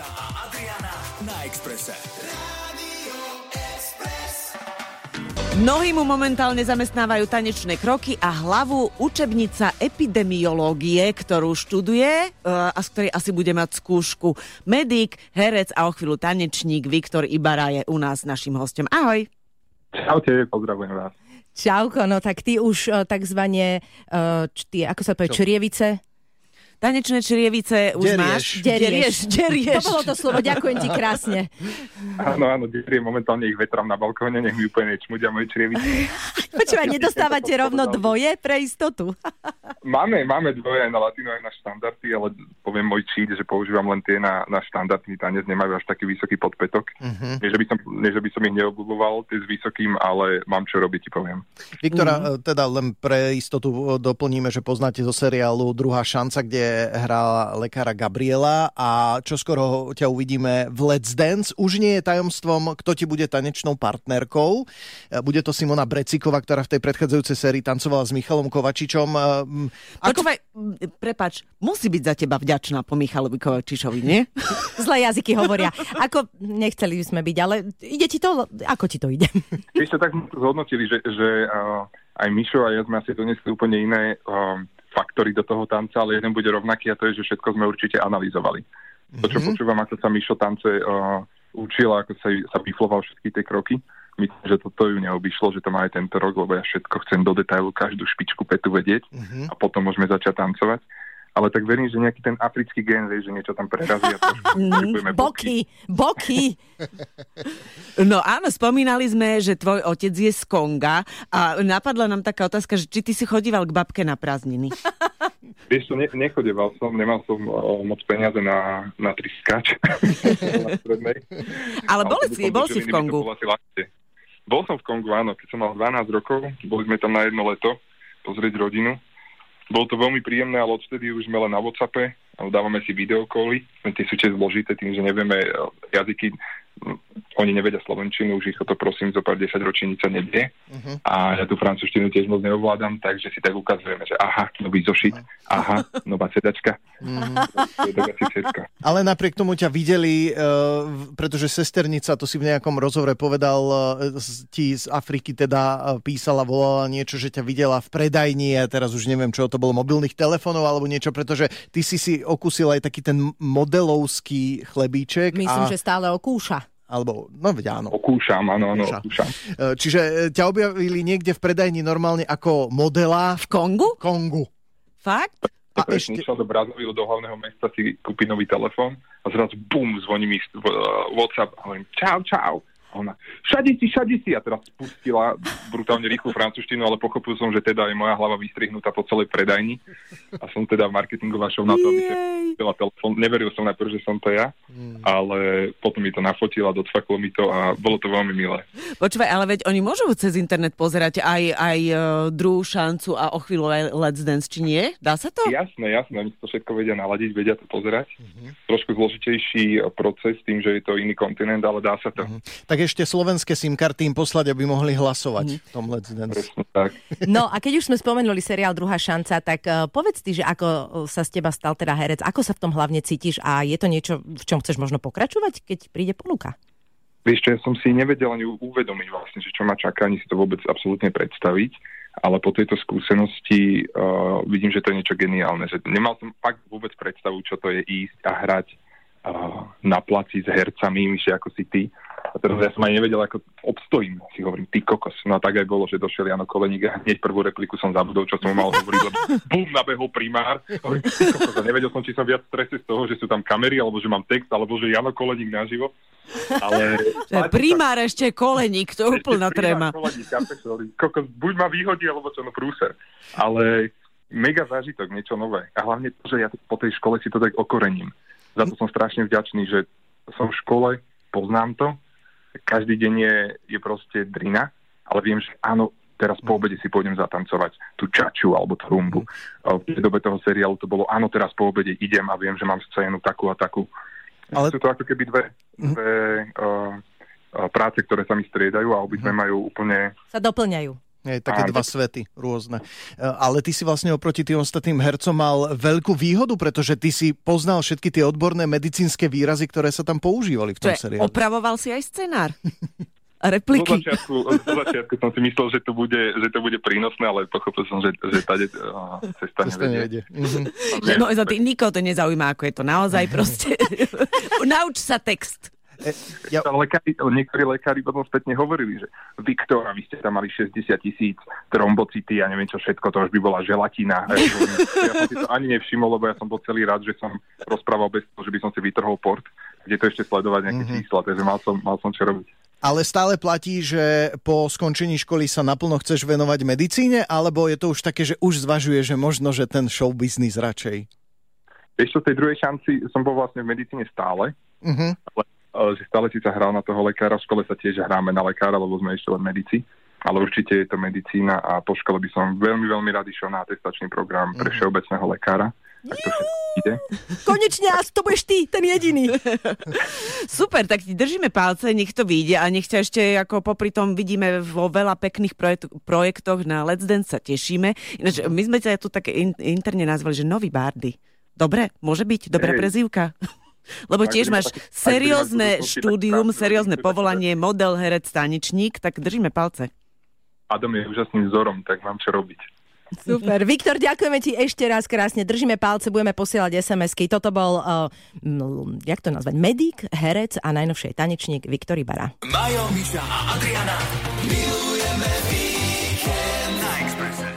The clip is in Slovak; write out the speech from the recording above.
Saša a Adriana na Exprese. Mnohí mu momentálne zamestnávajú tanečné kroky a hlavu učebnica epidemiológie, ktorú študuje e, a z ktorej asi bude mať skúšku. Medic, herec a o chvíľu tanečník Viktor Ibara je u nás našim hostom. Ahoj. Čaute, pozdravujem vás. Čauko, no tak ty už uh, takzvané, uh, tie, ako sa povie, črievice? Tanečné črievice už Derieš. máš? Derieš. derieš. To bolo to slovo, ďakujem ti krásne. Áno, áno, deriem momentálne ich vetram na balkóne, nech mi úplne nečmudia moje črievice. Počúvaj, nedostávate rovno dvoje pre istotu? Máme, máme dvoje aj na latino, aj na štandardy, ale poviem môj cheat, že používam len tie na, na štandardný tanec, nemajú až taký vysoký podpetok. Uh-huh. Nie, že by som, nie, že by som ich neobľúboval, tie s vysokým, ale mám čo robiť, ti poviem. Viktora, mm. teda len pre istotu e, doplníme, že poznáte zo seriálu Druhá šanca, kde hrá lekára Gabriela a čoskoro ťa uvidíme v Let's Dance. Už nie je tajomstvom, kto ti bude tanečnou partnerkou. E, Bude to Simona Brecíková, ktorá v tej predchádzajúcej sérii tancovala s Michalom Kovačičom. E, Ako... Počúvaj, prepač, musí byť za teba vďačná po Michalovi Kovačišovi, nie? Zlé jazyky hovoria. Ako nechceli by sme byť, ale ide ti to, ako ti to ide? Ešte tak sme to zhodnotili, že, že uh, aj Mišo a ja sme asi donesli úplne iné uh, faktory do toho tanca, ale jeden bude rovnaký a to je, že všetko sme určite analyzovali. To, čo počúvam, ako sa Mišo tance uh, učila, ako sa, sa bifloval všetky tie kroky, myslím, že toto ju neobyšlo, že to má aj tento rok, lebo ja všetko chcem do detailu, každú špičku petu vedieť a potom môžeme začať tancovať. Ale tak verím, že nejaký ten africký gen, vieš, že niečo tam prerazí a trošku potrebujeme Boky, boky. No áno, spomínali sme, že tvoj otec je z Konga a napadla nám taká otázka, že či ty si chodíval k babke na prázdniny. Vieš čo, ne, nechodeval som, nemal som o, moc peniaze na, na triskač. Ale bol si, bol si v Kongu. Bol som v Kongu, áno, keď som mal 12 rokov, boli sme tam na jedno leto pozrieť rodinu. Bolo to veľmi príjemné, ale odtedy už sme len na Whatsappe, dávame si videokoly, tie sú tiež zložité tým, že nevieme e, jazyky, oni nevedia slovenčinu, už ich to prosím, zo pár 10 ročníca nevie. Uh-huh. A ja tú francúzštinu tiež moc neovládam, takže si tak ukazujeme, že aha, nový zošit, aha, nová sedačka. Všetko. Ale napriek tomu ťa videli, uh, pretože sesternica, to si v nejakom rozhovore povedal, uh, ti z Afriky teda uh, písala, volala niečo, že ťa videla v predajni a teraz už neviem, čo to bolo, mobilných telefónov alebo niečo, pretože ty si si okusil aj taký ten modelovský chlebíček. Myslím, a, že stále okúša. Alebo, no veď áno. Okúšam, áno, áno, Okúša. okúšam. Uh, Čiže uh, ťa objavili niekde v predajni normálne ako modela V Kongu? Kongu. Fakt? A ešte, išiel do Brazilu, do hlavného mesta si kúpiť nový telefón a zrazu bum, zvoní mi uh, WhatsApp a hovorím čau, čau. Ona, šadi si, šadi si. A teraz spustila brutálne rýchlu francúzštinu, ale pochopil som, že teda je moja hlava vystrihnutá po celej predajni. A som teda marketingová show na to, aby kúpila telefón. Neveril som najprv, že som to ja, ale potom mi to nafotila, docvaklo mi to a bolo to veľmi milé. Počúvaj, ale veď oni môžu cez internet pozerať aj, aj uh, druhú šancu a o chvíľu aj Let's Dance, či nie? Dá sa to? Jasné, jasné, oni to všetko vedia naladiť, vedia to pozerať. Trošku zložitejší proces tým, že je to iný kontinent, ale dá sa to. tak ešte slovenské SIM karty im poslať, aby mohli hlasovať v tom Let's Dance. Tak. No a keď už sme spomenuli seriál Druhá šanca, tak uh, povedz ty, že ako uh, sa z teba stal teda herec, ako sa v tom hlavne cítiš a je to niečo, v čom chceš možno pokračovať, keď príde ponuka? Vieš čo, ja som si nevedel ani uvedomiť vlastne, že čo ma čaká, ani si to vôbec absolútne predstaviť, ale po tejto skúsenosti uh, vidím, že to je niečo geniálne. Že nemal som fakt vôbec predstavu, čo to je ísť a hrať uh, na placi s hercami, myši ako si ty. A teraz ja som aj nevedel, ako obstojím. Si hovorím, ty kokos. No a tak aj bolo, že došiel Jano Koleník a hneď prvú repliku som zabudol, čo som mal hovoriť. lebo Bum, nabehol primár. Hovorím, ty kokos. A nevedel som, či som viac v strese z toho, že sú tam kamery, alebo že mám text, alebo že Jano Koleník naživo. Ale... Primár ešte koleník, to je úplná tréma. Koleník, kokos, buď ma vyhodí, alebo čo, no prúser. Ale mega zážitok, niečo nové. A hlavne to, že ja po tej škole si to tak okorením. Za to som strašne vďačný, že som v škole, poznám to, každý deň je, je proste drina, ale viem, že áno, teraz po obede si pôjdem zatancovať tú čaču alebo tú rumbu. A V tej dobe toho seriálu to bolo, áno, teraz po obede idem a viem, že mám scénu takú a takú. Ale-. Sú to ako keby dve, dve uh, uh, práce, ktoré sa mi striedajú a obidve majú úplne Sa doplňajú. Hej, také dva svety rôzne. E, ale ty si vlastne oproti tým ostatným hercom mal veľkú výhodu, pretože ty si poznal všetky tie odborné medicínske výrazy, ktoré sa tam používali v tom seriáli. Opravoval si aj scenár. Repliky. Do začiatku, do začiatku som si myslel, že to bude, že to bude prínosné, ale pochopil som, že, že tade uh, cesta nevedie. Mhm. No, za tý, nikoho to nezaujíma, ako je to naozaj proste. Nauč sa text. E, ja... Lekári, niektorí lekári potom spätne hovorili, že Viktor, a vy ste tam mali 60 tisíc trombocity a neviem čo všetko, to už by bola želatina. ja som si to ani nevšimol, lebo ja som bol celý rád, že som rozprával bez toho, že by som si vytrhol port, kde to ešte sledovať nejaké mm-hmm. čísla, takže mal som, mal som čo robiť. Ale stále platí, že po skončení školy sa naplno chceš venovať medicíne, alebo je to už také, že už zvažuje, že možno, že ten show business radšej? Ešte v tej druhej šanci som bol vlastne v medicíne stále, uh-huh. ale že stále si sa hral na toho lekára, v škole sa tiež hráme na lekára, lebo sme ešte len medici, ale určite je to medicína a po škole by som veľmi, veľmi rád išiel na atestačný program pre mhm. všeobecného lekára. Tak to ide. Konečne, a to budeš ty, ten jediný. Super, tak ti držíme palce, nech to vyjde a nech ťa ešte ako popri tom vidíme vo veľa pekných projekt- projektoch na Let's Dance sa tešíme. Ináč, my sme ťa tu také in- interne nazvali, že nový Bardy. Dobre, môže byť, dobrá prezývka. Lebo tiež máš seriózne štúdium, seriózne povolanie, model, herec, tanečník, tak držíme palce. Adam je úžasným vzorom, tak mám čo robiť. Super. Viktor, ďakujeme ti ešte raz krásne. Držíme palce, budeme posielať SMS-ky. Toto bol, uh, jak to nazvať, medic, herec a najnovšie tanečník Viktor Ibara. Majo, Miša a Adriana milujú